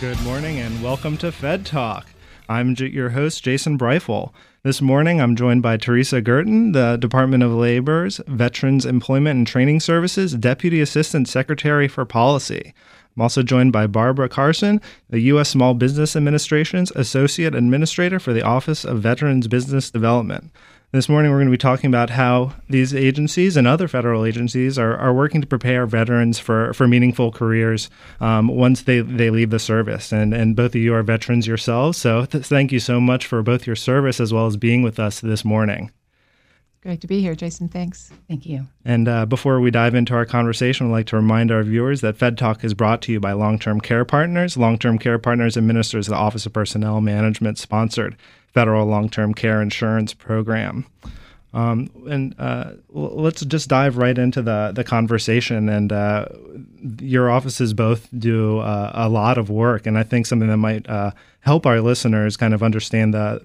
Good morning and welcome to Fed Talk. I'm J- your host, Jason Briefel. This morning, I'm joined by Teresa Gerton, the Department of Labor's Veterans Employment and Training Services Deputy Assistant Secretary for Policy. I'm also joined by Barbara Carson, the U.S. Small Business Administration's Associate Administrator for the Office of Veterans Business Development. This morning, we're going to be talking about how these agencies and other federal agencies are, are working to prepare veterans for, for meaningful careers um, once they, they leave the service. And, and both of you are veterans yourselves. So th- thank you so much for both your service as well as being with us this morning. Great to be here, Jason. Thanks. Thank you. And uh, before we dive into our conversation, I'd like to remind our viewers that Fed Talk is brought to you by Long Term Care Partners. Long Term Care Partners administers of the Office of Personnel Management sponsored federal long term care insurance program. Um, and uh, let's just dive right into the, the conversation. And uh, your offices both do uh, a lot of work, and I think something that might uh, help our listeners kind of understand the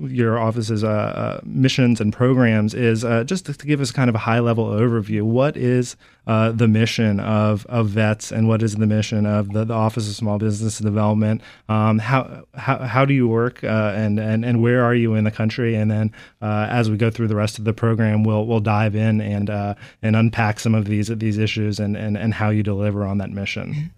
your office's uh, uh, missions and programs is uh, just to give us kind of a high level overview. What is uh, the mission of, of vets, and what is the mission of the, the Office of Small Business Development? Um, how, how how do you work, uh, and and and where are you in the country? And then uh, as we go through the rest of the program, we'll we'll dive in and and unpack some of these these issues and, and and how you deliver on that mission.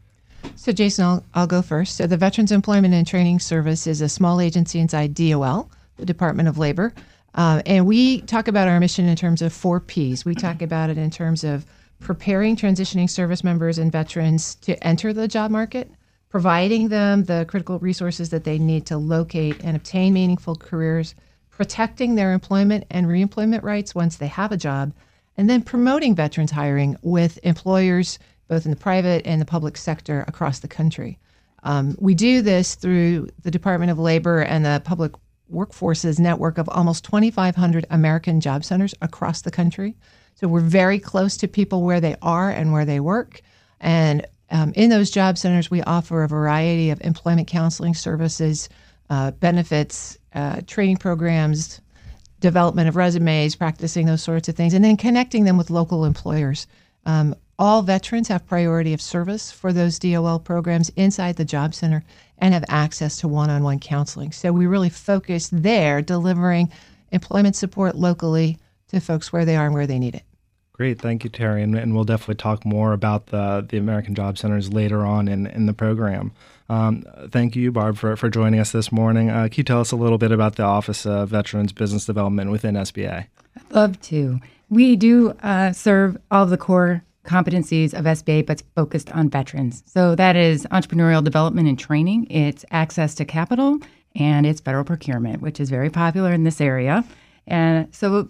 So, Jason, I'll, I'll go first. So, the Veterans Employment and Training Service is a small agency inside DOL, the Department of Labor. Uh, and we talk about our mission in terms of four P's. We talk about it in terms of preparing transitioning service members and veterans to enter the job market, providing them the critical resources that they need to locate and obtain meaningful careers, protecting their employment and reemployment rights once they have a job, and then promoting veterans hiring with employers both in the private and the public sector across the country. Um, we do this through the Department of Labor and the Public Workforces network of almost 2,500 American job centers across the country. So we're very close to people where they are and where they work. And um, in those job centers, we offer a variety of employment counseling services, uh, benefits, uh, training programs, development of resumes, practicing those sorts of things, and then connecting them with local employers. Um, all veterans have priority of service for those DOL programs inside the Job Center and have access to one on one counseling. So we really focus there, delivering employment support locally to folks where they are and where they need it. Great, thank you, Terry, and, and we'll definitely talk more about the the American Job Centers later on in, in the program. Um, thank you, Barb, for, for joining us this morning. Uh, can you tell us a little bit about the Office of Veterans Business Development within SBA? I'd love to. We do uh, serve all of the core competencies of SBA, but focused on veterans. So that is entrepreneurial development and training, it's access to capital, and it's federal procurement, which is very popular in this area. And so,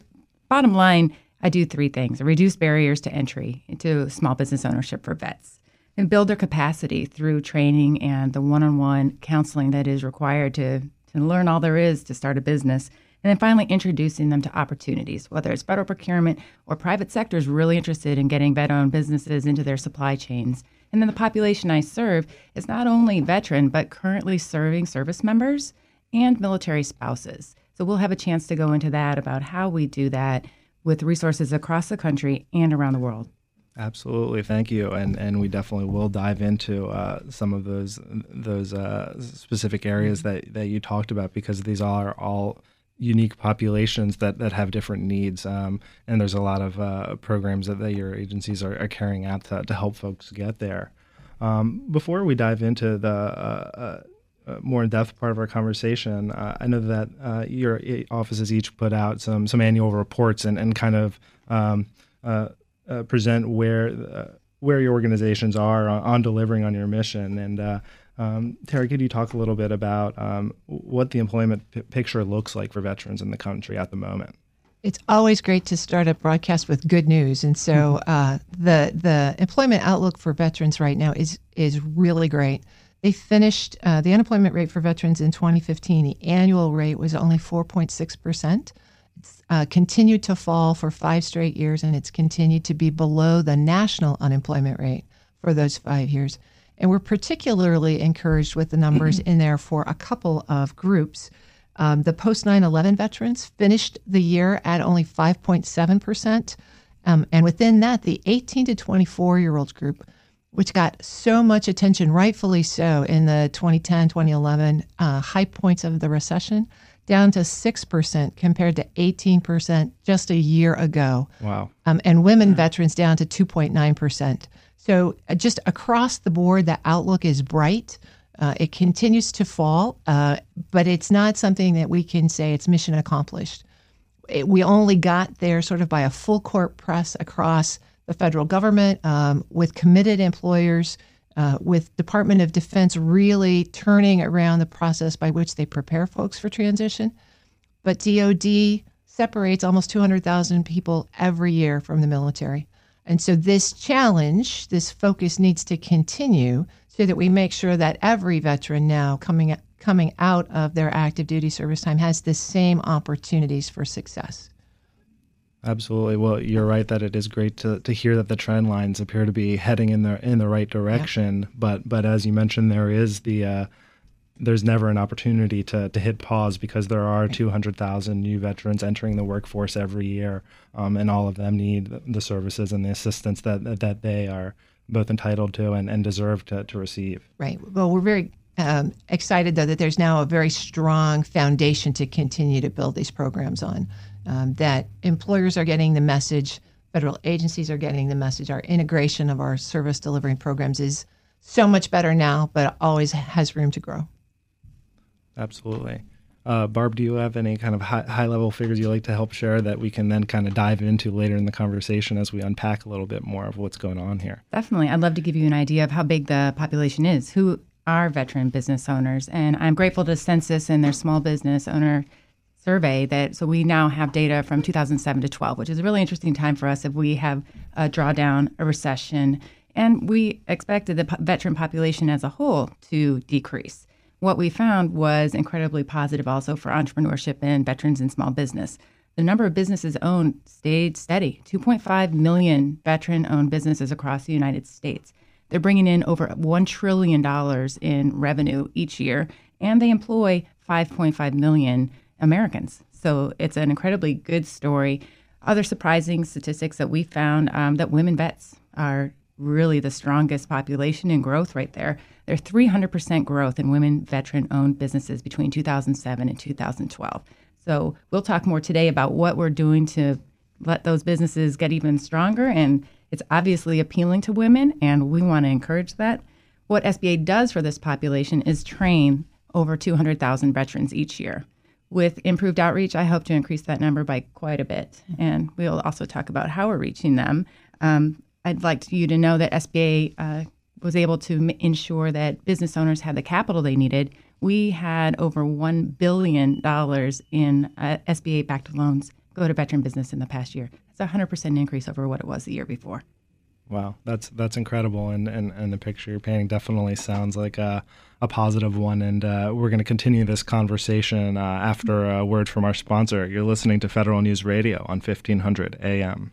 bottom line, I do three things reduce barriers to entry into small business ownership for vets and build their capacity through training and the one on one counseling that is required to, to learn all there is to start a business and then finally, introducing them to opportunities, whether it's federal procurement or private sectors really interested in getting vet owned businesses into their supply chains. And then the population I serve is not only veteran, but currently serving service members and military spouses. So we'll have a chance to go into that about how we do that with resources across the country and around the world. Absolutely, thank you, and and we definitely will dive into uh, some of those those uh, specific areas that that you talked about because these are all unique populations that, that have different needs. Um, and there's a lot of uh, programs that, that your agencies are, are carrying out to, to help folks get there. Um, before we dive into the uh, uh, uh more in-depth part of our conversation, uh, I know that uh, your offices each put out some some annual reports and, and kind of um, present where where your organizations are on, on, delivering on your mission. And Um, Terry, could you talk a little bit about um, what the employment p- picture looks like for veterans in the country at the moment? It's always great to start a broadcast with good news, and so uh, the the employment outlook for veterans right now is is really great. They finished uh, the unemployment rate for veterans in 2015. The annual rate was only 4.6 percent. It's uh, continued to fall for five straight years, and it's continued to be below the national unemployment rate for those five years. And we're particularly encouraged with the numbers in there for a couple of groups. Um, the post 9 11 veterans finished the year at only 5.7%. Um, and within that, the 18 to 24 year old group, which got so much attention, rightfully so, in the 2010 2011 uh, high points of the recession, down to 6% compared to 18% just a year ago. Wow. Um, and women veterans down to 2.9%. So uh, just across the board, the outlook is bright. Uh, it continues to fall, uh, but it's not something that we can say it's mission accomplished. It, we only got there sort of by a full court press across the federal government um, with committed employers, uh, with Department of Defense really turning around the process by which they prepare folks for transition. But DoD separates almost 200,000 people every year from the military. And so this challenge, this focus needs to continue so that we make sure that every veteran now coming coming out of their active duty service time has the same opportunities for success. Absolutely. Well, you're right that it is great to, to hear that the trend lines appear to be heading in the in the right direction. Yeah. But but as you mentioned, there is the uh, there's never an opportunity to, to hit pause because there are 200,000 new veterans entering the workforce every year, um, and all of them need the services and the assistance that that they are both entitled to and, and deserve to, to receive. Right. Well, we're very um, excited, though, that there's now a very strong foundation to continue to build these programs on. Um, that employers are getting the message, federal agencies are getting the message, our integration of our service delivery programs is so much better now, but always has room to grow. Absolutely. Uh, Barb, do you have any kind of high, high level figures you like to help share that we can then kind of dive into later in the conversation as we unpack a little bit more of what's going on here? Definitely. I'd love to give you an idea of how big the population is, who are veteran business owners. And I'm grateful to Census and their small business owner survey that so we now have data from 2007 to 12, which is a really interesting time for us if we have a drawdown, a recession, and we expected the veteran population as a whole to decrease what we found was incredibly positive also for entrepreneurship and veterans and small business. The number of businesses owned stayed steady 2.5 million veteran owned businesses across the United States. They're bringing in over $1 trillion in revenue each year, and they employ 5.5 million Americans. So it's an incredibly good story. Other surprising statistics that we found um, that women vets are really the strongest population in growth right there. There are 300% growth in women veteran owned businesses between 2007 and 2012. So we'll talk more today about what we're doing to let those businesses get even stronger. And it's obviously appealing to women, and we want to encourage that. What SBA does for this population is train over 200,000 veterans each year. With improved outreach, I hope to increase that number by quite a bit. And we'll also talk about how we're reaching them. Um, I'd like you to know that SBA uh, was able to m- ensure that business owners had the capital they needed. We had over $1 billion in uh, SBA backed loans go to veteran business in the past year. It's a 100% increase over what it was the year before. Wow, that's that's incredible, and, and, and the picture you're painting definitely sounds like a, a positive one. And uh, we're going to continue this conversation uh, after a word from our sponsor. You're listening to Federal News Radio on 1500 AM.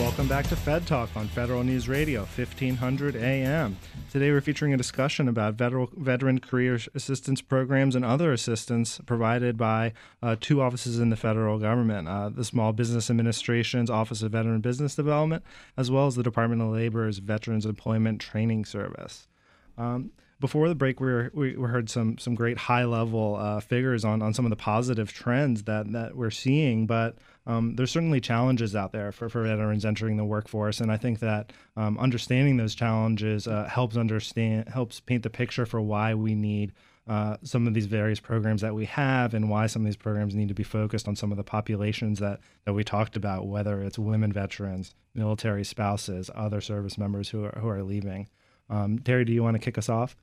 Welcome back to Fed Talk on Federal News Radio, 1500 AM. Today we're featuring a discussion about veteran career assistance programs and other assistance provided by uh, two offices in the federal government uh, the Small Business Administration's Office of Veteran Business Development, as well as the Department of Labor's Veterans Employment Training Service. Um, before the break, we, were, we heard some some great high level uh, figures on, on some of the positive trends that, that we're seeing, but um, there's certainly challenges out there for, for veterans entering the workforce, and I think that um, understanding those challenges uh, helps understand helps paint the picture for why we need uh, some of these various programs that we have and why some of these programs need to be focused on some of the populations that, that we talked about, whether it's women veterans, military spouses, other service members who are, who are leaving. Um, Terry, do you want to kick us off?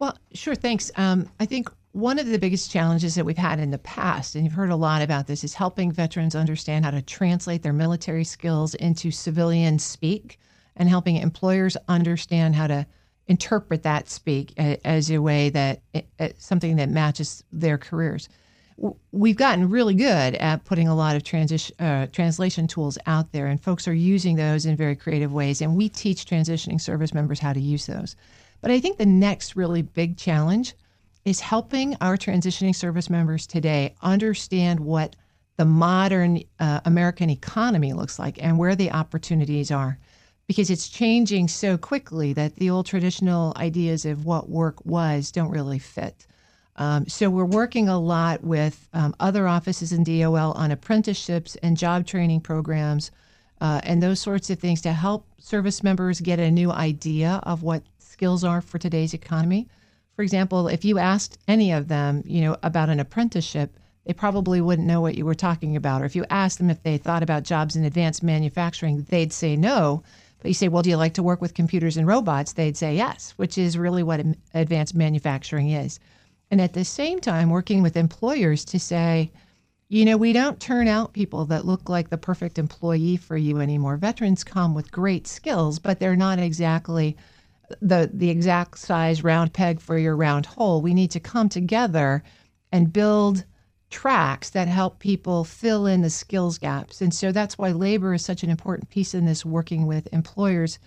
Well, sure. Thanks. Um, I think one of the biggest challenges that we've had in the past, and you've heard a lot about this, is helping veterans understand how to translate their military skills into civilian speak and helping employers understand how to interpret that speak as a way that something that matches their careers. We've gotten really good at putting a lot of transition, uh, translation tools out there, and folks are using those in very creative ways. And we teach transitioning service members how to use those. But I think the next really big challenge is helping our transitioning service members today understand what the modern uh, American economy looks like and where the opportunities are. Because it's changing so quickly that the old traditional ideas of what work was don't really fit. Um, so we're working a lot with um, other offices in DOL on apprenticeships and job training programs uh, and those sorts of things to help service members get a new idea of what skills are for today's economy. For example, if you asked any of them, you know, about an apprenticeship, they probably wouldn't know what you were talking about. Or if you asked them if they thought about jobs in advanced manufacturing, they'd say no. But you say, well, do you like to work with computers and robots? They'd say yes, which is really what advanced manufacturing is. And at the same time, working with employers to say, you know, we don't turn out people that look like the perfect employee for you anymore. Veterans come with great skills, but they're not exactly the the exact size round peg for your round hole. We need to come together and build tracks that help people fill in the skills gaps. And so that's why labor is such an important piece in this working with employers.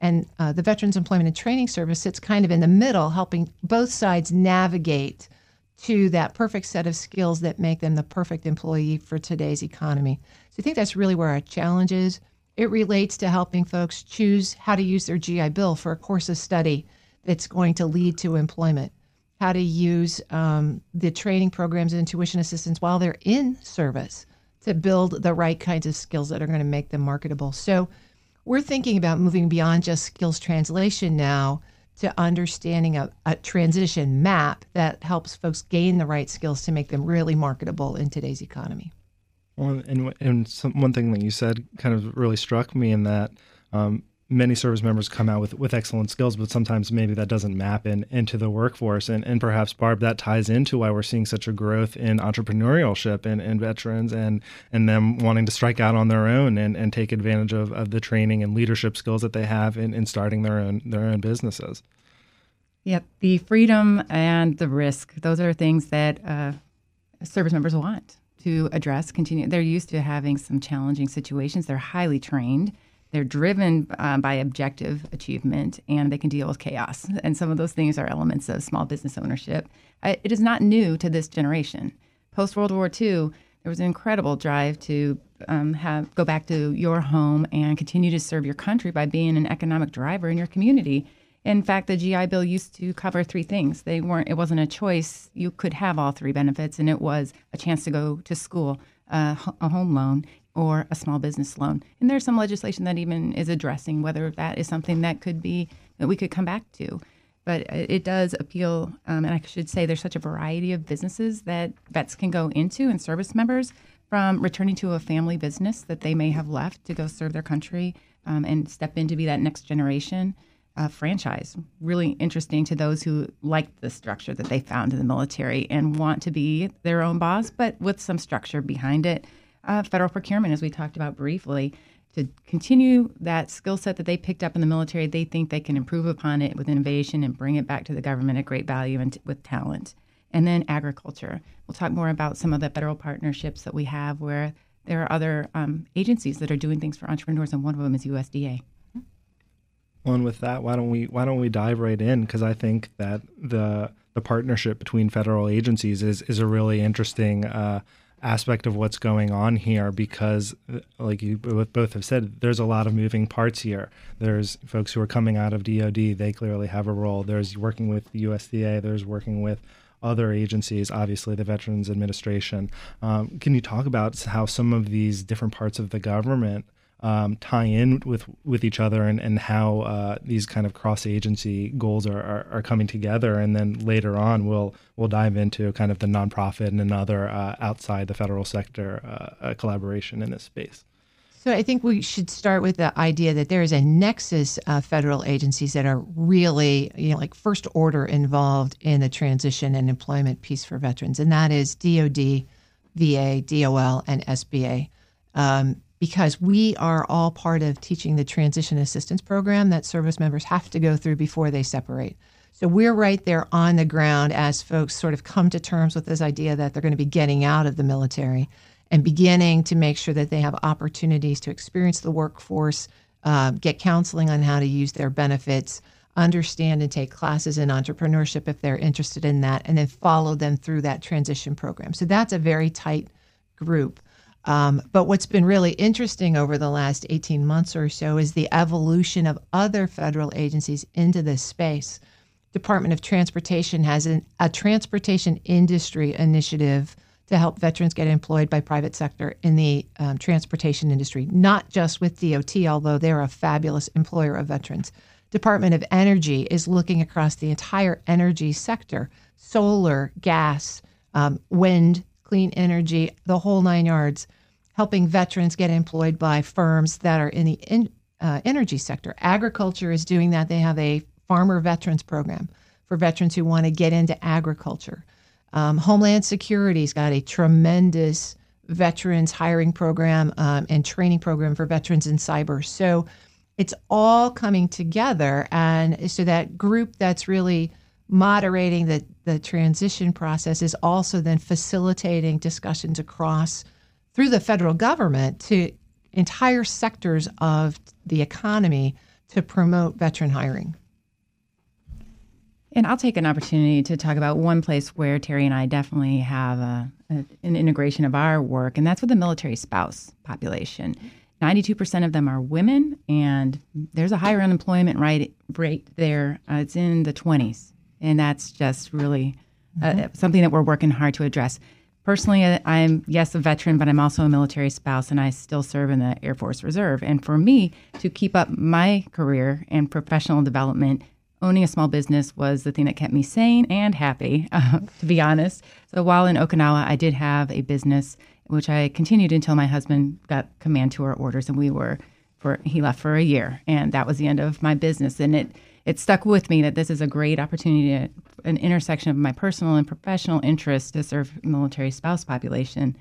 And uh, the Veterans Employment and Training Service sits kind of in the middle, helping both sides navigate to that perfect set of skills that make them the perfect employee for today's economy. So I think that's really where our challenge is. It relates to helping folks choose how to use their GI Bill for a course of study that's going to lead to employment, how to use um, the training programs and tuition assistance while they're in service to build the right kinds of skills that are going to make them marketable. So we're thinking about moving beyond just skills translation now to understanding a, a, transition map that helps folks gain the right skills to make them really marketable in today's economy. Well, and and some, one thing that you said kind of really struck me in that um, many service members come out with, with excellent skills, but sometimes maybe that doesn't map in into the workforce. And, and perhaps, Barb, that ties into why we're seeing such a growth in entrepreneurship and, and veterans and, and them wanting to strike out on their own and, and take advantage of, of the training and leadership skills that they have in, in starting their own their own businesses. Yep. The freedom and the risk, those are things that uh, service members want to address. Continue. They're used to having some challenging situations. They're highly trained. They're driven uh, by objective achievement, and they can deal with chaos. And some of those things are elements of small business ownership. it is not new to this generation. Post World War II, there was an incredible drive to um, have go back to your home and continue to serve your country by being an economic driver in your community. In fact, the GI Bill used to cover three things. They weren't. It wasn't a choice. You could have all three benefits, and it was a chance to go to school, uh, a home loan, or a small business loan. And there's some legislation that even is addressing whether that is something that could be that we could come back to. But it does appeal, um, and I should say there's such a variety of businesses that vets can go into and service members from returning to a family business that they may have left to go serve their country um, and step in to be that next generation uh, franchise. Really interesting to those who like the structure that they found in the military and want to be their own boss, but with some structure behind it. Uh, federal procurement, as we talked about briefly, to continue that skill set that they picked up in the military, they think they can improve upon it with innovation and bring it back to the government at great value and t- with talent. And then agriculture. We'll talk more about some of the federal partnerships that we have where there are other um, agencies that are doing things for entrepreneurs, and one of them is USDA. And with that, why don't we why don't we dive right in? Because I think that the the partnership between federal agencies is is a really interesting uh, aspect of what's going on here. Because, uh, like you both have said, there's a lot of moving parts here. There's folks who are coming out of DoD; they clearly have a role. There's working with the USDA. There's working with other agencies, obviously the Veterans Administration. Um, can you talk about how some of these different parts of the government um, tie in with with each other and, and how uh, these kind of cross agency goals are, are, are, coming together. And then later on, we'll we'll dive into kind of the nonprofit and another uh, outside the federal sector uh, collaboration in this space. So I think we should start with the idea that there is a nexus of federal agencies that are really, you know, like first order involved in the transition and employment piece for veterans, and that is DoD, VA, DOL, and SBA. Um, because we are all part of teaching the transition assistance program that service members have to go through before they separate. So we're right there on the ground as folks sort of come to terms with this idea that they're going to be getting out of the military and beginning to make sure that they have opportunities to experience the workforce, uh, get counseling on how to use their benefits, understand and take classes in entrepreneurship if they're interested in that, and then follow them through that transition program. So that's a very tight group. Um, but what's been really interesting over the last 18 months or so is the evolution of other federal agencies into this space. Department of Transportation has an, a transportation industry initiative to help veterans get employed by private sector in the um, transportation industry, not just with DOT, although they're a fabulous employer of veterans. Department of Energy is looking across the entire energy sector, solar, gas, um, wind, clean energy, the whole nine yards helping veterans get employed by firms that are in the in, uh, energy sector. Agriculture is doing that. They have a farmer veterans program for veterans who want to get into agriculture. Um, Homeland Security's got a tremendous veterans hiring program um, and training program for veterans in cyber. So it's all coming together, and so that group that's really moderating the the transition process is also then facilitating discussions across through the federal government to entire sectors of the economy to promote veteran hiring. And I'll take an opportunity to talk about one place where Terry and I definitely have a, a, an integration of our work, and that's with the military spouse population. 92% of them are women, and there's a higher unemployment rate, rate there. Uh, it's in the 20s, and that's just really uh, mm-hmm. something that we're working hard to address. Personally, I'm, yes, a veteran, but I'm also a military spouse and I still serve in the Air Force Reserve. And for me to keep up my career and professional development, owning a small business was the thing that kept me sane and happy, uh, to be honest. So while in Okinawa, I did have a business which I continued until my husband got command to our orders and we were for he left for a year and that was the end of my business and it it stuck with me that this is a great opportunity, to, an intersection of my personal and professional interests to serve military spouse population.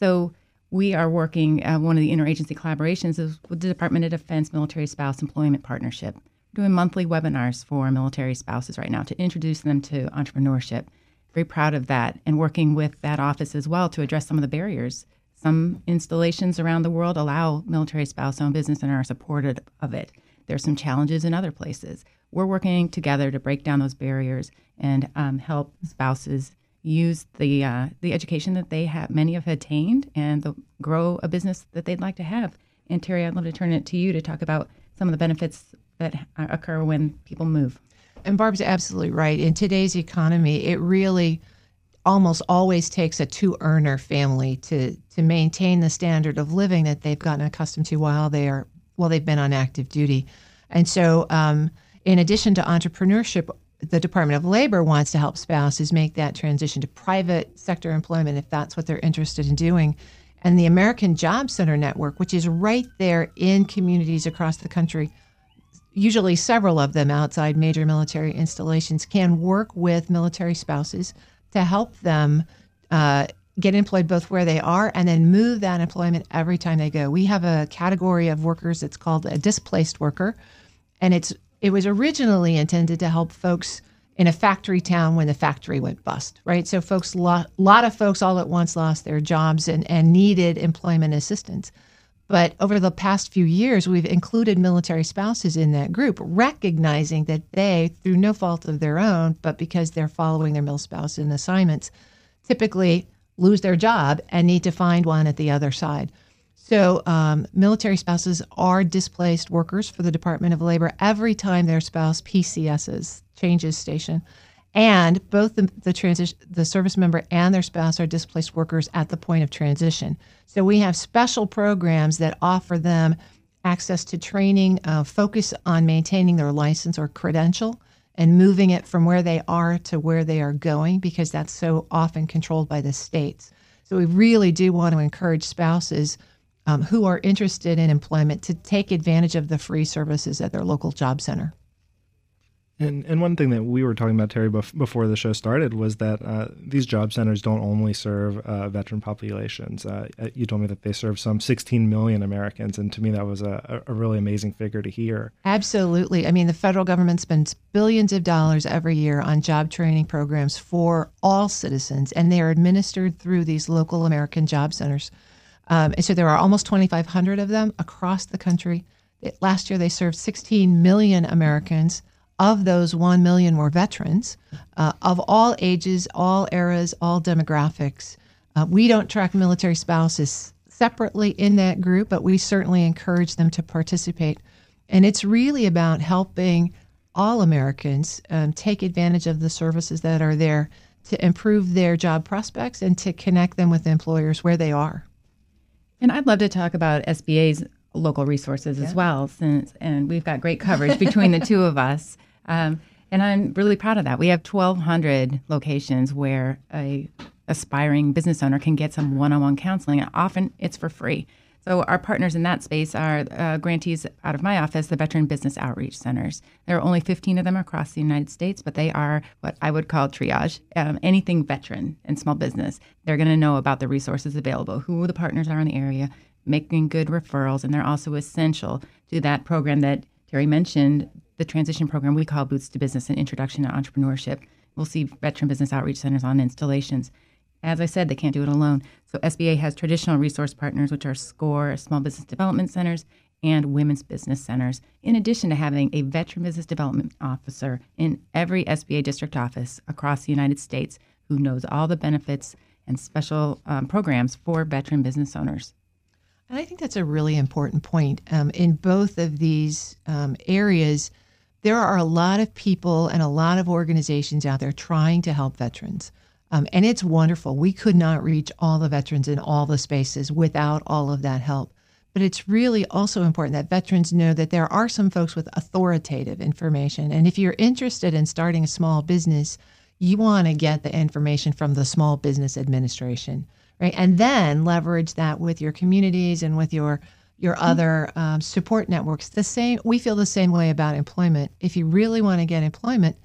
So we are working. Uh, one of the interagency collaborations is with the Department of Defense Military Spouse Employment Partnership. We're doing monthly webinars for military spouses right now to introduce them to entrepreneurship. Very proud of that, and working with that office as well to address some of the barriers. Some installations around the world allow military spouse-owned business and are supportive of it. There's some challenges in other places we're working together to break down those barriers and um, help spouses use the uh, the education that they have many have attained and the, grow a business that they'd like to have. And Terry, I'd love to turn it to you to talk about some of the benefits that occur when people move. And Barb's absolutely right. In today's economy, it really almost always takes a two earner family to to maintain the standard of living that they've gotten accustomed to while they are while they've been on active duty. And so um, in addition to entrepreneurship, the Department of Labor wants to help spouses make that transition to private sector employment if that's what they're interested in doing. And the American Job Center Network, which is right there in communities across the country, usually several of them outside major military installations, can work with military spouses to help them uh, get employed both where they are and then move that employment every time they go. We have a category of workers that's called a displaced worker, and it's it was originally intended to help folks in a factory town when the factory went bust, right? So folks, a lo- lot of folks all at once lost their jobs and, and needed employment assistance. But over the past few years, we've included military spouses in that group, recognizing that they, through no fault of their own, but because they're following their mil spouse in assignments, typically lose their job and need to find one at the other side. So, um, military spouses are displaced workers for the Department of Labor every time their spouse PCSs changes station, and both the, the transition, the service member and their spouse are displaced workers at the point of transition. So, we have special programs that offer them access to training, uh, focus on maintaining their license or credential, and moving it from where they are to where they are going because that's so often controlled by the states. So, we really do want to encourage spouses um, who are interested in employment to take advantage of the free services at their local job center. And and one thing that we were talking about, Terry, bef- before the show started, was that uh, these job centers don't only serve uh, veteran populations. Uh, uh you told me that they serve some 16 million Americans, and to me that was a, a really amazing figure to hear. Absolutely. I mean, the federal government spends billions of dollars every year on job training programs for all citizens, and they are administered through these local American job centers. Um, and so there are almost 2,500 of them across the country. Last year, they served 16 million Americans. Of those, 1 million were veterans uh, of all ages, all eras, all demographics. Uh, we don't track military spouses separately in that group, but we certainly encourage them to participate. And it's really about helping all Americans um, take advantage of the services that are there to improve their job prospects and to connect them with employers where they are. And I'd love to talk about SBA's local resources yeah. as well, since and we've got great coverage between the two of us. Um, and I'm really proud of that. We have 1,200 locations where a aspiring business owner can get some one-on-one counseling. And often it's for free. So our partners in that space are uh, grantees out of my office, the Veteran Business Outreach Centers. There are only 15 of them across the United States, but they are what I would call triage. Um, anything veteran and small business, they're going to know about the resources available, who the partners are in the area, making good referrals, and they're also essential to that program that Terry mentioned, the transition program we call Boots to Business and Introduction to Entrepreneurship. We'll see Veteran Business Outreach Centers on installations. As I said, they can't do it alone. So SBA has traditional resource partners, which are SCORE, small business development centers, and women's business centers, in addition to having a veteran business development officer in every SBA district office across the United States who knows all the benefits and special um, programs for veteran business owners. And I think that's a really important point. Um, in both of these um, areas, there are a lot of people and a lot of organizations out there trying to help veterans. Um, and it's wonderful. We could not reach all the veterans in all the spaces without all of that help. But it's really also important that veterans know that there are some folks with authoritative information. And if you're interested in starting a small business, you want to get the information from the Small Business Administration, right? And then leverage that with your communities and with your your other um, support networks. The same, we feel the same way about employment. If you really want to get employment,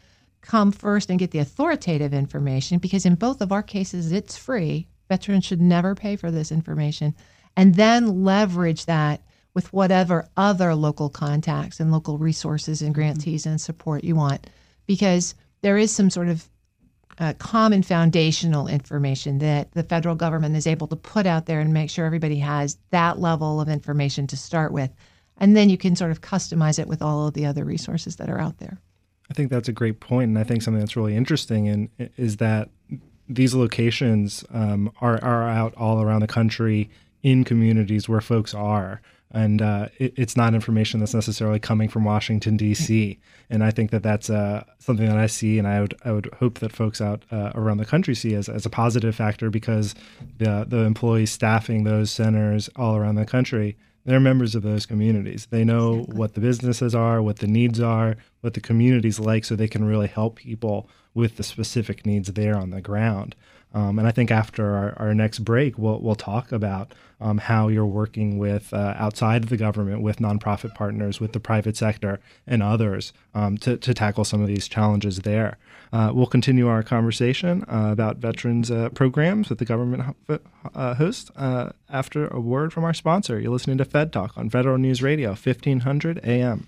come first and get the authoritative information because in both of our cases it's free. Veterans should never pay for this information and then leverage that with whatever other local contacts and local resources and grantees and support you want because there is some sort of uh, common foundational information that the federal government is able to put out there and make sure everybody has that level of information to start with. And then you can sort of customize it with all of the other resources that are out there. I think that's a great point, and I think something that's really interesting and is that these locations um, are are out all around the country in communities where folks are, and uh, it, it's not information that's necessarily coming from Washington D.C. And I think that that's uh, something that I see, and I would I would hope that folks out uh, around the country see as, as a positive factor because the the employees staffing those centers all around the country they're members of those communities. They know exactly. what the businesses are, what the needs are, what the communities like, so they can really help people with the specific needs there on the ground. Um, and I think after our, our, next break, we'll, we'll talk about um, how you're working with uh, outside of the government, with nonprofit partners, with the private sector, and others um, to, to tackle some of these challenges there. Uh, we'll continue our conversation uh, about veterans uh, programs with the government ho- uh, host uh, after a word from our sponsor. You're listening to Fed Talk on Federal News Radio, 1500 AM.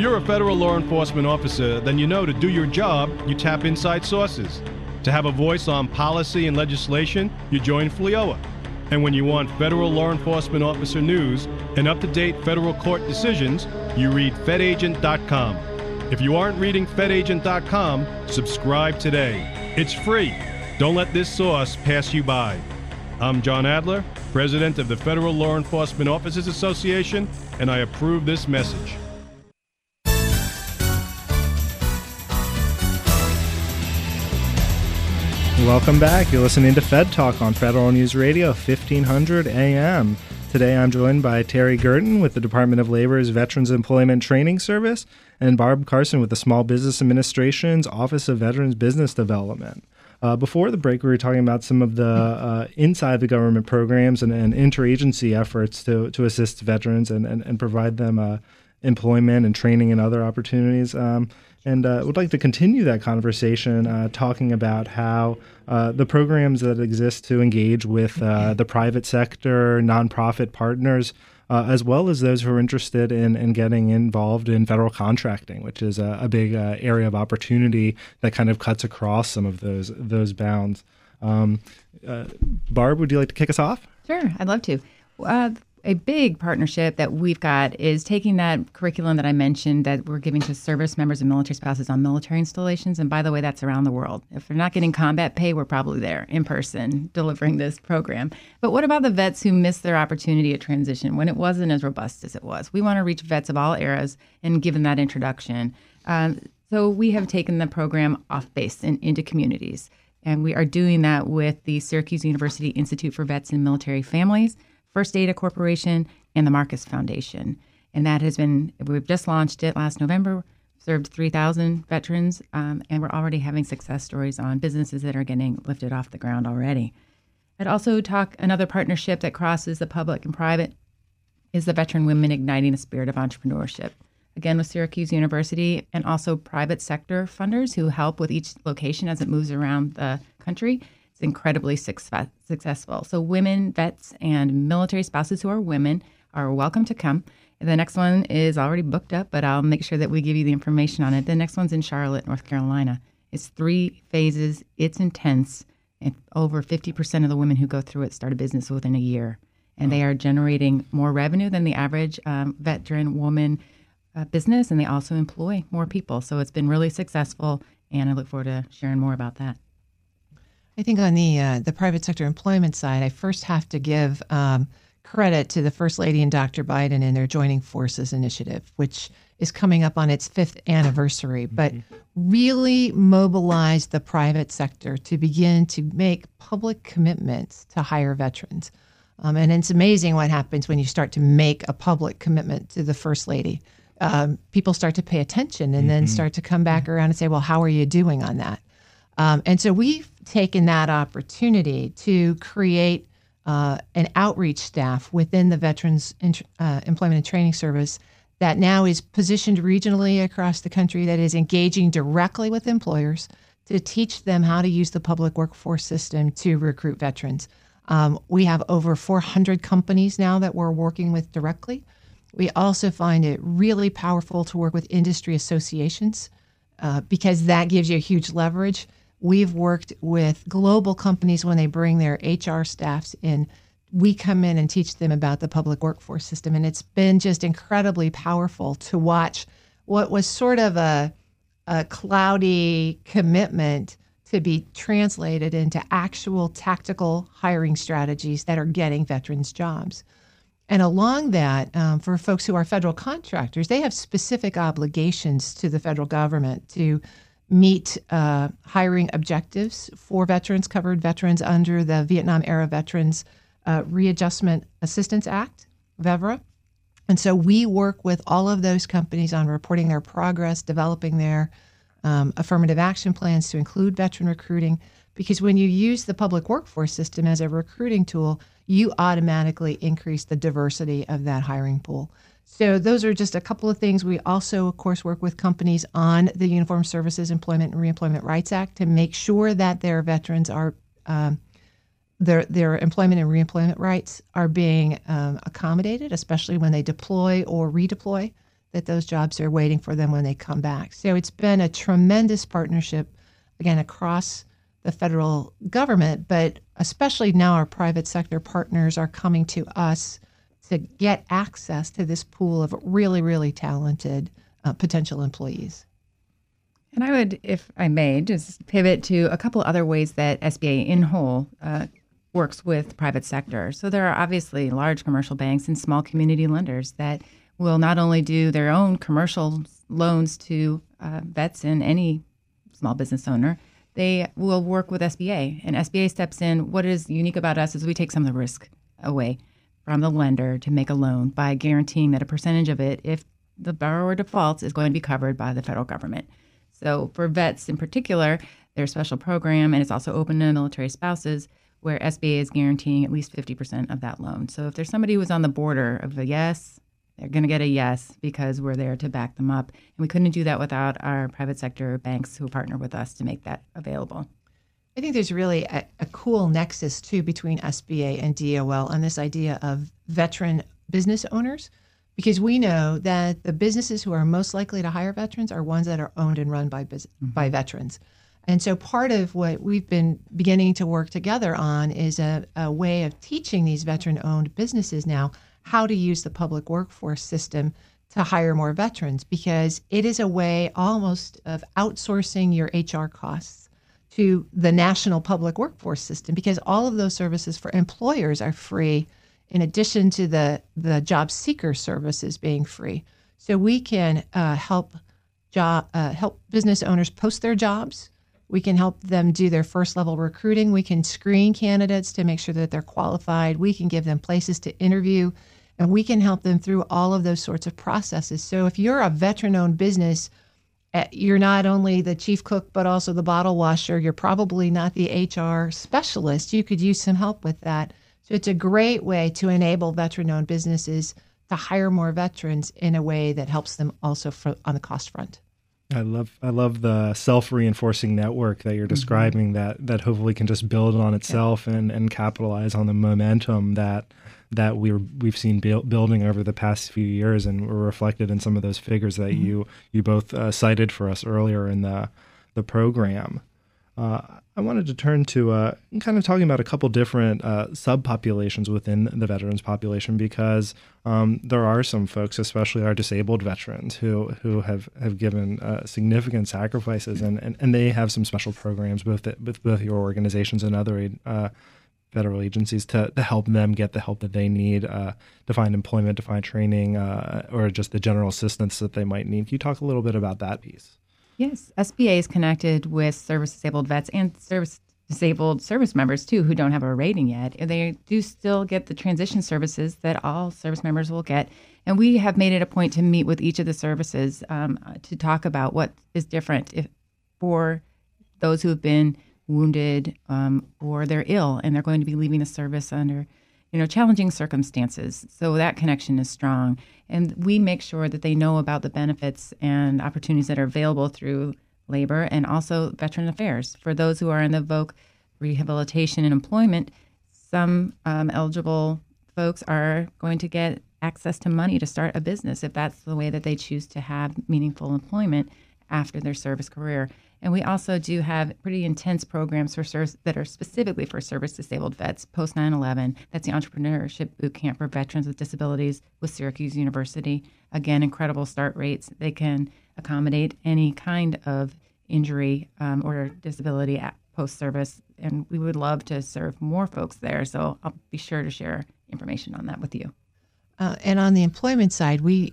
you're a federal law enforcement officer, then you know to do your job, you tap inside sources. To have a voice on policy and legislation, you join FLEOA. And when you want federal law enforcement officer news and up to date federal court decisions, you read FedAgent.com. If you aren't reading FedAgent.com, subscribe today. It's free. Don't let this source pass you by. I'm Jon Adler, President of the Federal Law Enforcement Officers Association, and I approve this message. Welcome back. You're listening to Fed Talk on Federal News Radio, 1500 AM. Today I'm joined by Terry Gerton with the Department of Labor's Veterans Employment Training Service and Barb Carson with the Small Business Administration's Office of Veterans Business Development. Uh, before the break, we were talking about some of the uh, inside the government programs and, and, interagency efforts to, to assist veterans and, and, and provide them uh, employment and training and other opportunities. Um, and uh, would like to continue that conversation uh, talking about how uh, the programs that exist to engage with uh, the private sector, nonprofit partners, uh, as well as those who are interested in, in getting involved in federal contracting, which is a, a big uh, area of opportunity that kind of cuts across some of those those bounds. Um, Barb, would you like to kick us off? Sure, I'd love to a big partnership that we've got is taking that curriculum that I mentioned that we're giving to service members and military spouses on military installations. And by the way, that's around the world. If they're not getting combat pay, we're probably there in person delivering this program. But what about the vets who missed their opportunity at transition when it wasn't as robust as it was? We want to reach vets of all eras and give them that introduction. Um, so we have taken the program off base and into communities. And we are doing that with the Syracuse University Institute for Vets and Military Families First Data Corporation, and the Marcus Foundation. And that has been, we've just launched it last November, served 3,000 veterans, um, and we're already having success stories on businesses that are getting lifted off the ground already. I'd also talk another partnership that crosses the public and private is the Veteran Women Igniting the Spirit of Entrepreneurship. Again, with Syracuse University and also private sector funders who help with each location as it moves around the country it's incredibly success- successful. So, women, vets, and military spouses who are women are welcome to come. The next one is already booked up, but I'll make sure that we give you the information on it. The next one's in Charlotte, North Carolina. It's three phases, it's intense, and over 50% of the women who go through it start a business within a year. And they are generating more revenue than the average um, veteran woman uh, business, and they also employ more people. So it's been really successful, and I look forward to sharing more about that. I think on the uh, the private sector employment side, I first have to give um, credit to the First Lady and Dr. Biden and their Joining Forces initiative, which is coming up on its fifth anniversary, but really mobilized the private sector to begin to make public commitments to hire veterans. Um, and it's amazing what happens when you start to make a public commitment to the First Lady. Um, people start to pay attention and mm-hmm. then start to come back around and say, well, how are you doing on that? Um, and so we've taken that opportunity to create uh, an outreach staff within the Veterans uh, Employment and Training Service that now is positioned regionally across the country that is engaging directly with employers to teach them how to use the public workforce system to recruit veterans. Um, we have over 400 companies now that we're working with directly. We also find it really powerful to work with industry associations uh, because that gives you a huge leverage. We've worked with global companies when they bring their HR staffs in. We come in and teach them about the public workforce system. And it's been just incredibly powerful to watch what was sort of a, a cloudy commitment to be translated into actual tactical hiring strategies that are getting veterans jobs. And along that, um, for folks who are federal contractors, they have specific obligations to the federal government to meet uh, hiring objectives for veterans, covered veterans under the Vietnam era Veterans uh, Readjustment Assistance Act, VEVRAA. And so we work with all of those companies on reporting their progress, developing their um, affirmative action plans to include veteran recruiting. Because when you use the public workforce system as a recruiting tool, you automatically increase the diversity of that hiring pool. So those are just a couple of things. We also, of course, work with companies on the Uniform Services Employment and Reemployment Rights Act to make sure that their veterans are um, their their employment and reemployment rights are being um, accommodated, especially when they deploy or redeploy. That those jobs are waiting for them when they come back. So it's been a tremendous partnership, again across the federal government, but especially now our private sector partners are coming to us to get access to this pool of really, really talented uh, potential employees. And I would, if I may, just pivot to a couple other ways that SBA in whole uh, works with private sector. So there are obviously large commercial banks and small community lenders that will not only do their own commercial loans to uh, vets and any small business owner, they will work with SBA. And SBA steps in. What is unique about us is we take some of the risk away from the lender to make a loan by guaranteeing that a percentage of it, if the borrower defaults, is going to be covered by the federal government. So for vets in particular, there's a special program, and it's also open to military spouses where SBA is guaranteeing at least 50% of that loan. So if there's somebody who's on the border of a yes, they're going to get a yes because we're there to back them up. And we couldn't do that without our private sector banks who partner with us to make that available. I think there's really a, a cool nexus too between SBA and DOL and this idea of veteran business owners because we know that the businesses who are most likely to hire veterans are ones that are owned and run by mm-hmm. by veterans. And so part of what we've been beginning to work together on is a, a way of teaching these veteran owned businesses now how to use the public workforce system to hire more veterans because it is a way almost of outsourcing your HR costs to the national public workforce system because all of those services for employers are free in addition to the, the job seeker services being free. So we can uh, help job uh, help business owners post their jobs we can help them do their first level recruiting. We can screen candidates to make sure that they're qualified. We can give them places to interview, and we can help them through all of those sorts of processes. So if you're a veteran owned business, you're not only the chief cook, but also the bottle washer. You're probably not the HR specialist. You could use some help with that. So it's a great way to enable veteran owned businesses to hire more veterans in a way that helps them also for, on the cost front. I love I love the self reinforcing network that you're mm-hmm. describing that that hopefully can just build on itself yeah. and, and capitalize on the momentum that that we're we've seen building over the past few years and were reflected in some of those figures that mm-hmm. you you both uh, cited for us earlier in the the program. Uh, I wanted to turn to uh, kind of talking about a couple different uh, subpopulations within the veterans population because um, there are some folks, especially our disabled veterans, who who have have given uh, significant sacrifices, and, and, and they have some special programs both with both your organizations and other uh, federal agencies to, to help them get the help that they need uh, to find employment, to find training, uh, or just the general assistance that they might need. Can you talk a little bit about that piece? Yes, SBA is connected with service disabled vets and service disabled service members too who don't have a rating yet. They do still get the transition services that all service members will get. And we have made it a point to meet with each of the services um, to talk about what is different if, for those who have been wounded um, or they're ill and they're going to be leaving the service under you know, challenging circumstances. So that connection is strong. And we make sure that they know about the benefits and opportunities that are available through labor and also veteran affairs. For those who are in the VOC rehabilitation and employment, some um, eligible folks are going to get access to money to start a business if that's the way that they choose to have meaningful employment after their service career. And we also do have pretty intense programs for service that are specifically for service disabled vets post 9 11. That's the Entrepreneurship Boot Camp for Veterans with Disabilities with Syracuse University. Again, incredible start rates. They can accommodate any kind of injury um, or disability post service. And we would love to serve more folks there. So I'll be sure to share information on that with you. Uh, and on the employment side, we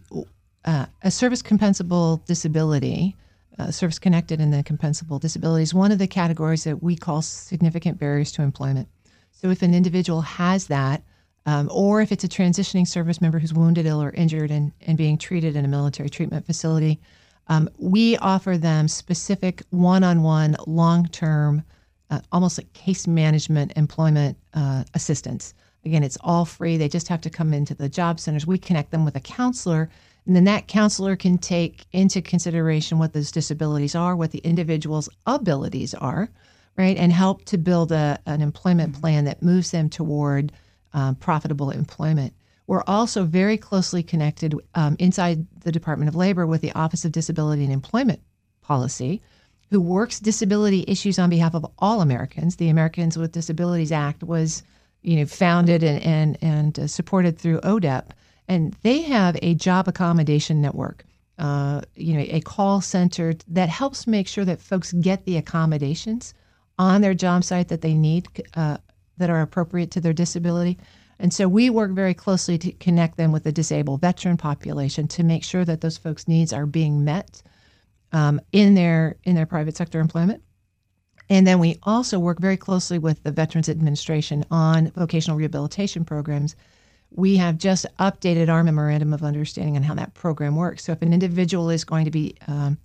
uh, a service compensable disability uh, service connected and the compensable disabilities, one of the categories that we call significant barriers to employment. So if an individual has that, um, or if it's a transitioning service member who's wounded, ill, or injured and, and being treated in a military treatment facility, um, we offer them specific one on one, long term, uh, almost like case management employment uh, assistance. Again, it's all free. They just have to come into the job centers. We connect them with a counselor, and then that counselor can take into consideration what those disabilities are, what the individual's abilities are, right, and help to build a, an employment plan that moves them toward um, profitable employment. We're also very closely connected um, inside the Department of Labor with the Office of Disability and Employment Policy, who works disability issues on behalf of all Americans. The Americans with Disabilities Act was, you know, founded and and and uh, supported through ODEP, and they have a job accommodation network. Uh, you know, a call center that helps make sure that folks get the accommodations on their job site that they need uh, that are appropriate to their disability. And so we work very closely to connect them with the disabled veteran population to make sure that those folks' needs are being met um, in their in their private sector employment. And then we also work very closely with the Veterans Administration on vocational rehabilitation programs. We have just updated our memorandum of understanding on how that program works. So if an individual is going to be um,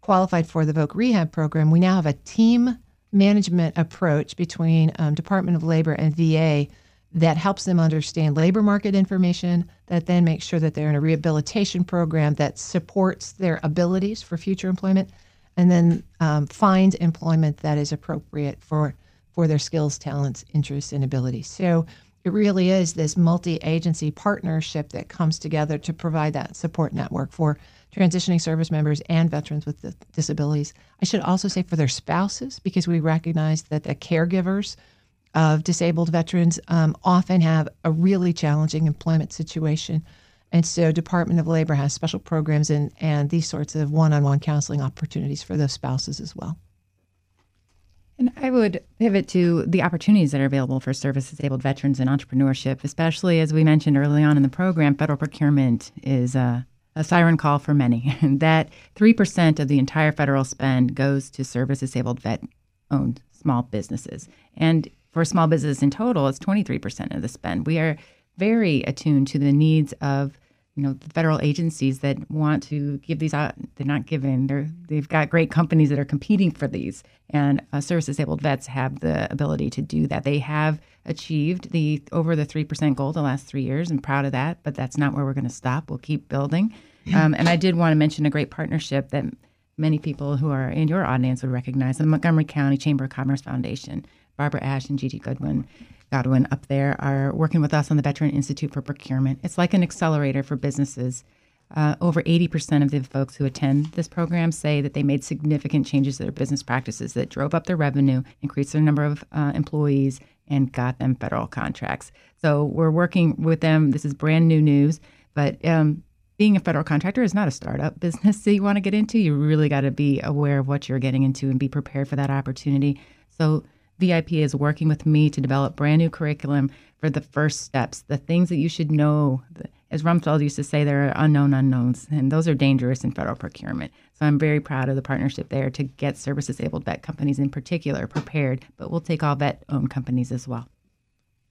qualified for the VOC rehab program, we now have a team management approach between um, Department of Labor and VA that helps them understand labor market information, that then makes sure that they're in a rehabilitation program that supports their abilities for future employment, and then um, finds employment that is appropriate for for their skills, talents, interests, and abilities. So it really is this multi-agency partnership that comes together to provide that support network for transitioning service members and veterans with disabilities. I should also say for their spouses, because we recognize that the caregivers of disabled veterans um, often have a really challenging employment situation. And so, Department of Labor has special programs and, and these sorts of one on one counseling opportunities for those spouses as well. And I would pivot to the opportunities that are available for service disabled veterans and entrepreneurship, especially as we mentioned early on in the program, federal procurement is a, a siren call for many. that 3% of the entire federal spend goes to service disabled vet owned small businesses. And for small business in total, it's 23% of the spend. We are very attuned to the needs of you know the federal agencies that want to give these out they're not giving. They're they've got great companies that are competing for these. And uh, service disabled vets have the ability to do that. They have achieved the over the 3% goal the last three years. I'm proud of that but that's not where we're going to stop. We'll keep building. Um, and i did want to mention a great partnership that many people who are in your audience would recognize the montgomery county chamber of commerce foundation Barbara Ash and Gigi Goodwin. Godwin up there are working with us on the Veteran Institute for Procurement. It's like an accelerator for businesses. Uh, over 80% of the folks who attend this program say that they made significant changes to their business practices that drove up their revenue, increased their number of uh, employees, and got them federal contracts. So we're working with them. This is brand new news, but um, being a federal contractor is not a startup business that you want to get into. You really got to be aware of what you're getting into and be prepared for that opportunity. So VIP is working with me to develop brand new curriculum for the first steps, the things that you should know. As Rumsfeld used to say, there are unknown unknowns, and those are dangerous in federal procurement. So I'm very proud of the partnership there to get service disabled vet companies in particular prepared, but we'll take all vet owned companies as well.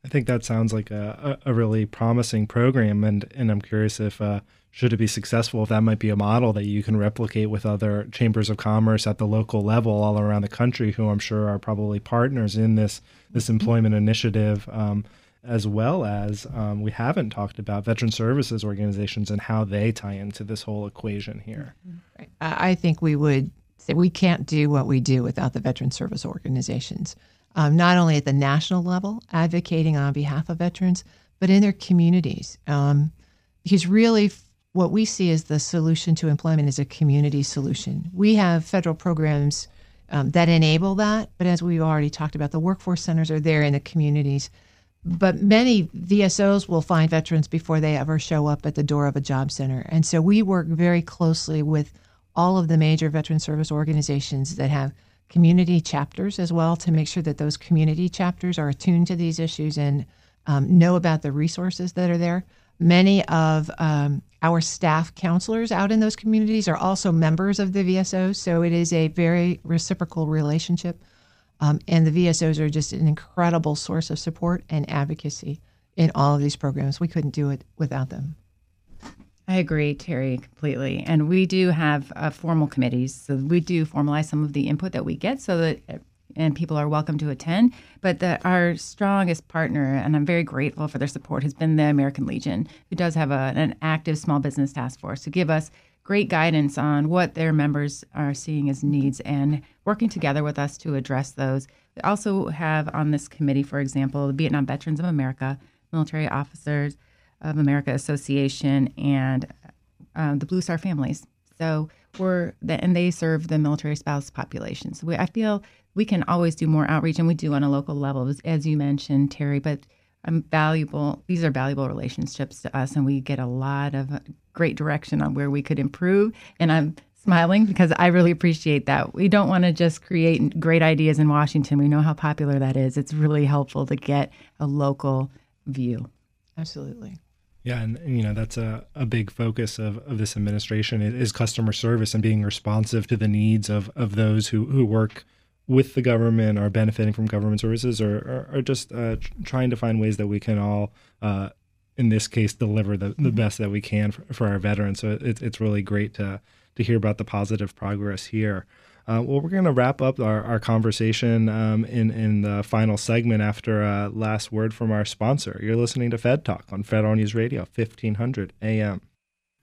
I think that sounds like a, a really promising program, and, and I'm curious if uh, should it be successful, if that might be a model that you can replicate with other chambers of commerce at the local level all around the country, who I'm sure are probably partners in this this employment initiative, um, as well as um, we haven't talked about veteran services organizations and how they tie into this whole equation here. I think we would say we can't do what we do without the veteran service organizations, um, not only at the national level, advocating on behalf of veterans, but in their communities. Um, because really, what we see as the solution to employment is a community solution. We have federal programs um, that enable that, but as we've already talked about, the workforce centers are there in the communities. But many VSOs will find veterans before they ever show up at the door of a job center. And so we work very closely with all of the major veteran service organizations that have community chapters as well to make sure that those community chapters are attuned to these issues and um, know about the resources that are there. Many of um, our staff counselors out in those communities are also members of the VSOs, so it is a very reciprocal relationship. Um, and the VSOs are just an incredible source of support and advocacy in all of these programs. We couldn't do it without them. I agree, Terry, completely. And we do have uh, formal committees. So we do formalize some of the input that we get so that and people are welcome to attend. But the, our strongest partner, and I'm very grateful for their support, has been the American Legion, who does have a, an active small business task force to give us great guidance on what their members are seeing as needs and working together with us to address those. We also have on this committee, for example, the Vietnam Veterans of America, Military Officers of America Association, and um, the Blue Star Families. So we're the, and they serve the military spouse population. So we, I feel we can always do more outreach, and we do on a local level, as, as you mentioned, Terry. But um, valuable. These are valuable relationships to us, and we get a lot of great direction on where we could improve. And I'm smiling because I really appreciate that. We don't want to just create great ideas in Washington. We know how popular that is. It's really helpful to get a local view. Absolutely. Yeah, and you know that's a, a big focus of, of this administration is customer service and being responsive to the needs of, of those who, who work with the government, are benefiting from government services, or are, are just uh, trying to find ways that we can all, uh, in this case, deliver the, the mm-hmm. best that we can for, for our veterans. So it, it's really great to to hear about the positive progress here. Uh, well, we're going to wrap up our, our conversation um, in, in the final segment after a last word from our sponsor. You're listening to Fed Talk on Federal News Radio, 1500 AM.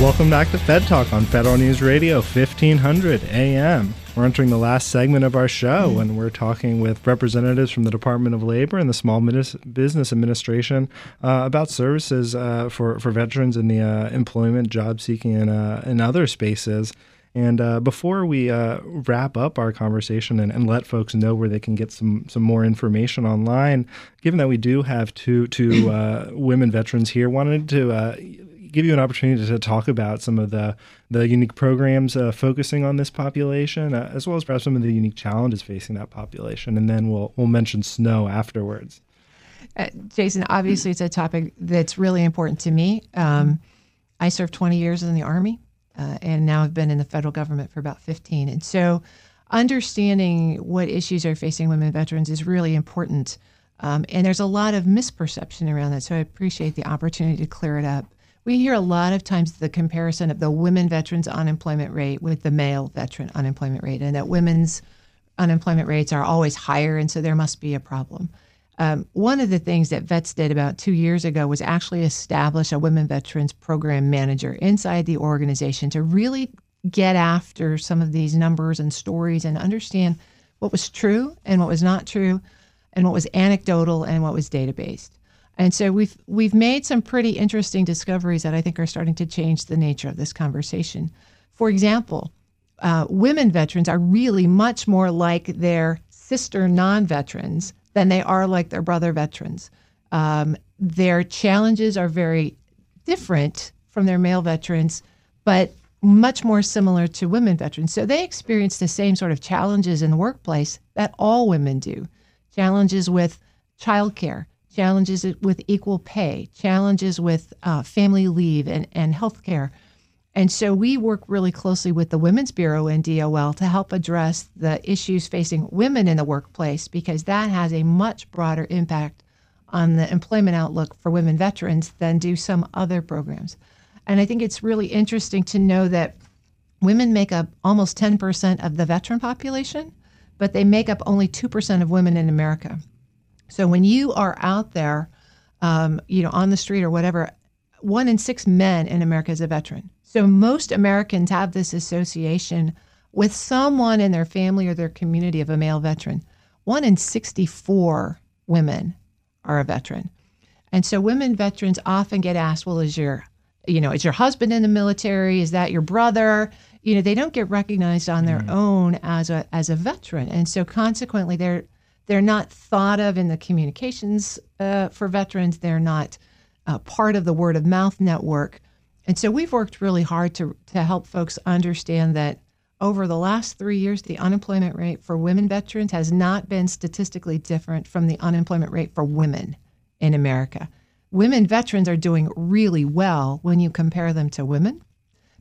Welcome back to Fed Talk on Federal News Radio, 1500 AM. We're entering the last segment of our show, and we're talking with representatives from the Department of Labor and the Small Business Administration uh, about services uh, for, for veterans in the uh, employment, job seeking, and, uh, and other spaces. And uh, before we uh, wrap up our conversation and, and, let folks know where they can get some some more information online, given that we do have two two women veterans here, wanted to give you an opportunity to talk about some of the the unique programs uh, focusing on this population, uh, as well as perhaps some of the unique challenges facing that population, and then we'll we'll mention snow afterwards. Uh, Jason, obviously, it's a topic that's really important to me. Um, I served 20 years in the Army, uh, and now I've been in the federal government for about 15, and so understanding what issues are facing women veterans is really important. Um, and there's a lot of misperception around that, so I appreciate the opportunity to clear it up. We hear a lot of times the comparison of the women veterans unemployment rate with the male veteran unemployment rate, and that women's unemployment rates are always higher, and so there must be a problem. Um, one of the things that vets did about two years ago was actually establish a women veterans program manager inside the organization to really get after some of these numbers and stories and understand what was true and what was not true and what was anecdotal and what was data based. And so we've we've made some pretty interesting discoveries that I think are starting to change the nature of this conversation. For example, uh, women veterans are really much more like their sister non-veterans than they are like their brother veterans. Um, their challenges are very different from their male veterans, but much more similar to women veterans. So they experience the same sort of challenges in the workplace that all women do. Challenges with childcare, challenges with equal pay, challenges with uh, family leave and, and health care. And so we work really closely with the Women's Bureau and DOL to help address the issues facing women in the workplace because that has a much broader impact on the employment outlook for women veterans than do some other programs. And I think it's really interesting to know that women make up almost 10% of the veteran population, but they make up only 2% of women in America. So when you are out there, um, you know, on the street or whatever, one in six men in America is a veteran. So most Americans have this association with someone in their family or their community of a male veteran. One in 64 women are a veteran. And so women veterans often get asked, well, is your, you know, is your husband in the military? Is that your brother? you know they don't get recognized on their own as a as a veteran, and so consequently they're they're not thought of in the communications uh, for veterans. They're not uh, part of the word of mouth network, and so we've worked really hard to to help folks understand that over the last three years, the unemployment rate for women veterans has not been statistically different from the unemployment rate for women in America. Women veterans are doing really well when you compare them to women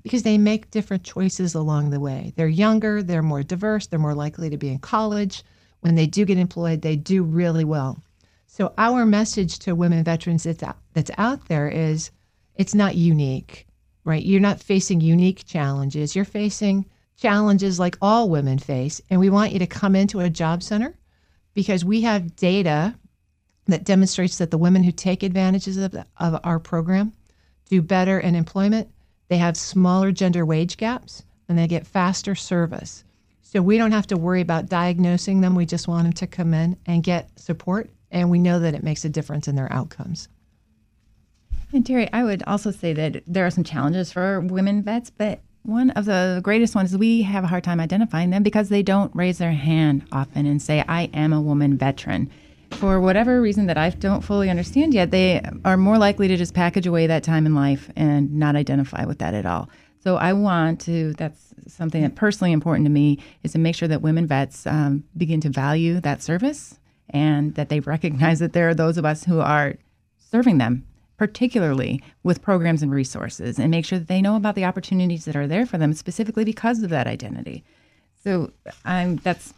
because they make different choices along the way. They're younger, they're more diverse, they're more likely to be in college. When they do get employed, they do really well. So our message to women veterans that's out, that's out there is it's not unique, right? You're not facing unique challenges. You're facing challenges like all women face. And we want you to come into a job center because we have data that demonstrates that the women who take advantages of, of our program do better in employment. They have smaller gender wage gaps and they get faster service. So we don't have to worry about diagnosing them. We just want them to come in and get support. And we know that it makes a difference in their outcomes. And Terry, I would also say that there are some challenges for women vets, but one of the greatest ones is we have a hard time identifying them because they don't raise their hand often and say, I am a woman veteran. For whatever reason that I don't fully understand yet, they are more likely to just package away that time in life and not identify with that at all. So I want to, that's something that personally important to me, is to make sure that women vets um, begin to value that service and that they recognize that there are those of us who are serving them particularly with programs and resources, and make sure that they know about the opportunities that are there for them specifically because of that identity. So I'm that's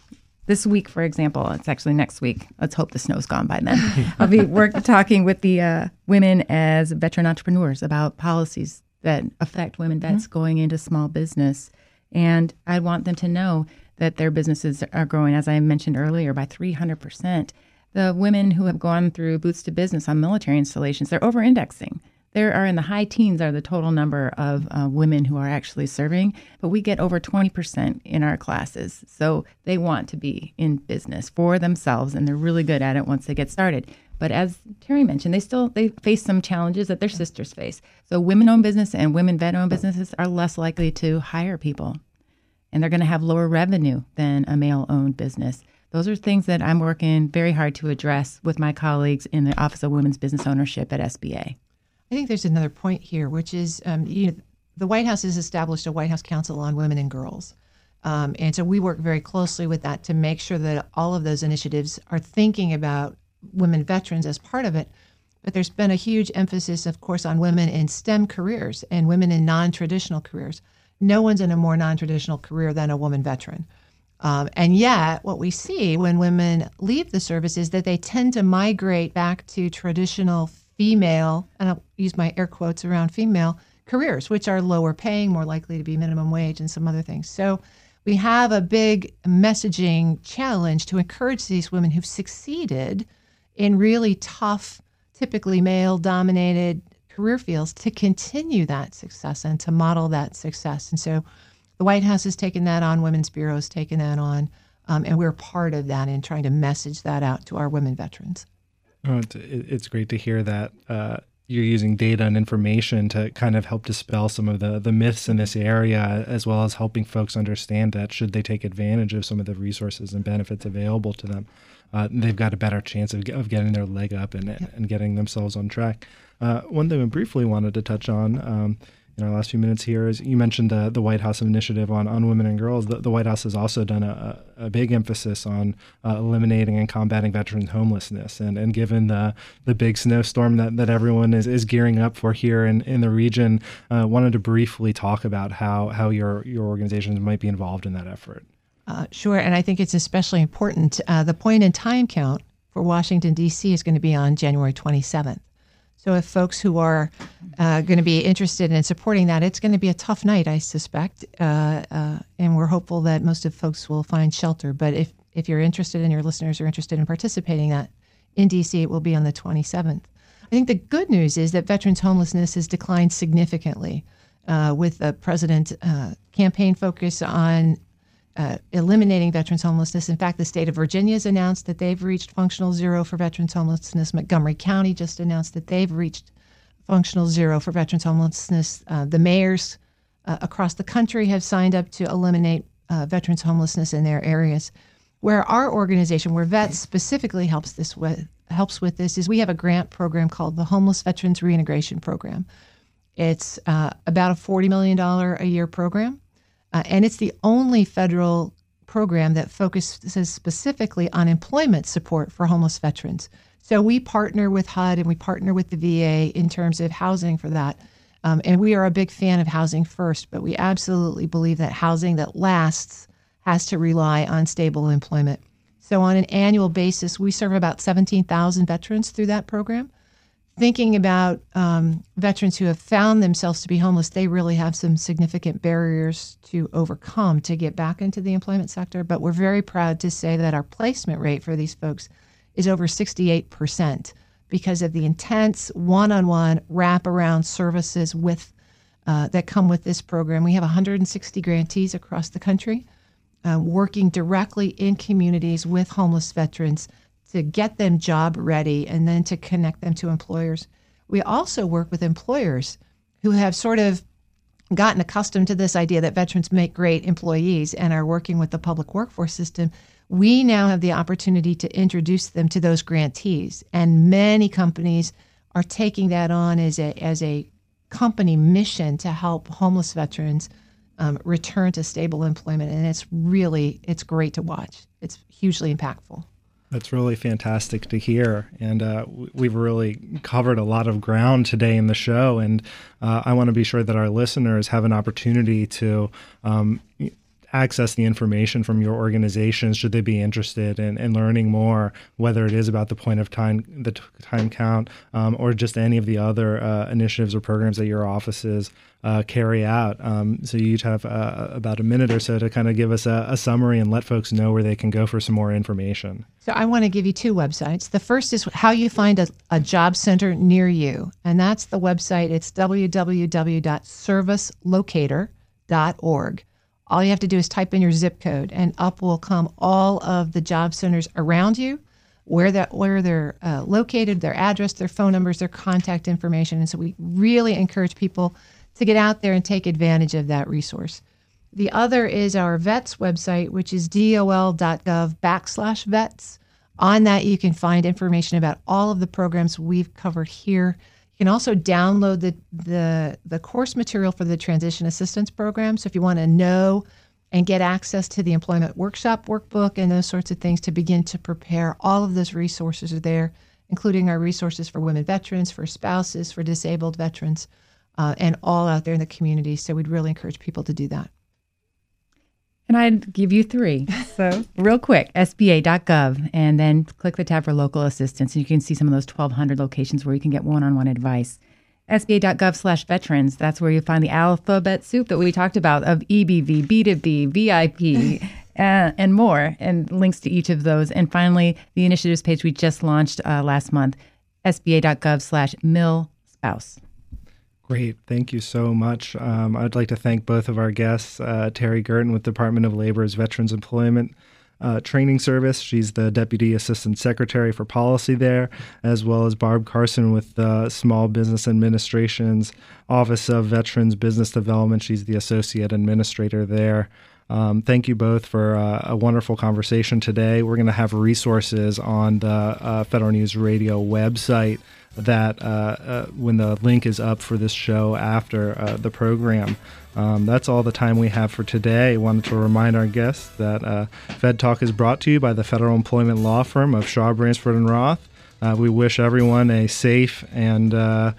this week, for example. It's actually next week. Let's hope the snow's gone by then. I'll be work, talking with the uh, women as veteran entrepreneurs about policies that affect women vets mm-hmm. going into small business, and I want them to know that their businesses are growing, as I mentioned earlier, by 300 percent the women who have gone through Boots to Business on military installations, they're over indexing. There are in the high teens are the total number of uh, women who are actually serving, but we get over 20% in our classes. So they want to be in business for themselves and they're really good at it once they get started. But as Terry mentioned, they still they face some challenges that their sisters face. So women-owned business and women vet-owned businesses are less likely to hire people. And they're going to have lower revenue than a male-owned business. Those are things that I'm working very hard to address with my colleagues in the Office of Women's Business Ownership at SBA. I think there's another point here, which is um, you know, the White House has established a White House Council on Women and Girls. Um, and so we work very closely with that to make sure that all of those initiatives are thinking about women veterans as part of it. But there's been a huge emphasis, of course, on women in STEM careers and women in non traditional careers. No one's in a more non traditional career than a woman veteran. Um, and yet, what we see when women leave the service is that they tend to migrate back to traditional female, and I'll use my air quotes around female careers, which are lower paying, more likely to be minimum wage, and some other things. So we have a big messaging challenge to encourage these women who've succeeded in really tough, typically male dominated career fields to continue that success and to model that success. And so the White House has taken that on, Women's Bureau has taken that on, um, and we're part of that in trying to message that out to our women veterans. Oh, it's, it's great to hear that uh, you're using data and information to kind of help dispel some of the, the myths in this area, as well as helping folks understand that should they take advantage of some of the resources and benefits available to them, uh, they've got a better chance of, of getting their leg up and, yep. and getting themselves on track. Uh, one thing I briefly wanted to touch on. Um, in our last few minutes here is you mentioned the, the White House initiative on, on women and girls. The, the White House has also done a, a big emphasis on uh, eliminating and combating veterans homelessness. And, and given the, the big snowstorm that, that everyone is, is gearing up for here in, in the region, uh, wanted to briefly talk about how, how your, your organizations might be involved in that effort. Uh, sure. And I think it's especially important. Uh, the point in time count for Washington, D.C. is going to be on January 27th. So if folks who are uh, going to be interested in supporting that, it's going to be a tough night, I suspect, uh, uh, and we're hopeful that most of folks will find shelter. But if if you're interested and your listeners are interested in participating that in DC, it will be on the 27th. I think the good news is that veterans homelessness has declined significantly uh, with the president uh, campaign focus on uh, eliminating veterans homelessness. In fact, the state of Virginia has announced that they've reached functional zero for veterans homelessness. Montgomery County just announced that they've reached functional zero for veterans homelessness. Uh, the mayors uh, across the country have signed up to eliminate uh, veterans homelessness in their areas. Where our organization, where Vets specifically helps this with helps with this, is we have a grant program called the Homeless Veterans Reintegration Program. It's uh, about a forty million dollar a year program, uh, and it's the only federal program that focuses specifically on employment support for homeless veterans. So we partner with HUD and we partner with the VA in terms of housing for that. Um, and we are a big fan of housing first, but we absolutely believe that housing that lasts has to rely on stable employment. So, on an annual basis, we serve about 17,000 veterans through that program. Thinking about um, veterans who have found themselves to be homeless, they really have some significant barriers to overcome to get back into the employment sector. But we're very proud to say that our placement rate for these folks is over 68% because of the intense one-on-one wraparound services with uh, that come with this program. We have 160 grantees across the country uh, working directly in communities with homeless veterans to get them job ready and then to connect them to employers. We also work with employers who have sort of gotten accustomed to this idea that veterans make great employees and are working with the public workforce system we now have the opportunity to introduce them to those grantees. And many companies are taking that on as a, as a company mission to help homeless veterans um, return to stable employment. And it's really, it's great to watch. It's hugely impactful. That's really fantastic to hear. And uh, we've really covered a lot of ground today in the show. And uh, I want to be sure that our listeners have an opportunity to um, access the information from your organization should they be interested in, in learning more, whether it is about the point of time, the time count, um, or just any of the other uh, initiatives or programs that your offices uh, carry out. Um, so you each have uh, about a minute or so to kind of give us a, a, summary and let folks know where they can go for some more information. So I want to give you two websites. The first is how you find a, a job center near you, and that's the website. It's www.servicelocator.org. All you have to do is type in your zip code, and up will come all of the job centers around you, where that where they're uh, located, their address, their phone numbers, their contact information. And so we really encourage people to get out there and take advantage of that resource. The other is our vets website, which is dol.gov backslash vets. On that, you can find information about all of the programs we've covered here you can also download the, the, the course material for the Transition Assistance Program. So if you want to know and get access to the employment workshop workbook and those sorts of things to begin to prepare, all of those resources are there, including our resources for women veterans, for spouses, for disabled veterans, uh, and all out there in the community. So we'd really encourage people to do that. And I'd give you three. So, real quick SBA.gov, and then click the tab for local assistance. And you can see some of those 1,200 locations where you can get one on one advice. SBA.gov slash veterans, that's where you find the alphabet soup that we talked about of EBV, B2B, VIP, uh, and more, and links to each of those. And finally, the initiatives page we just launched uh, last month, SBA.gov slash mil spouse. Great. Thank you so much. Um, I'd like to thank both of our guests, uh, Terry Gerton with Department of Labor's Veterans Employment uh, Training Service. She's the Deputy Assistant Secretary for Policy there, as well as Barb Carson with the Small Business Administration's Office of Veterans Business Development. She's the Associate Administrator there. Um, thank you both for uh, a wonderful conversation today. We're going to have resources on the uh, Federal News Radio website that uh, uh, when the link is up for this show after uh, the program. Um, that's all the time we have for today. I wanted to remind our guests that uh, Fed Talk is brought to you by the Federal Employment Law Firm of Shaw, Bransford, and Roth. Uh, we wish everyone a safe and uh,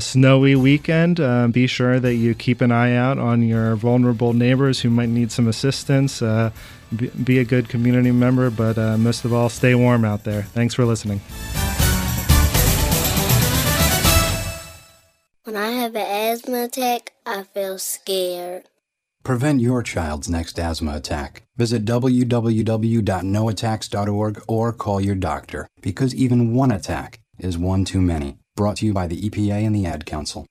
snowy weekend. be sure that you keep an eye out on your vulnerable neighbors who might need some assistance. Be, a good community member, but most of all, stay warm out there. Thanks for listening. When I have an asthma attack, I feel scared. Prevent your child's next asthma attack. Visit www.noattacks.org or call your doctor because even one attack is one too many. Brought to you by the EPA and the Ad Council.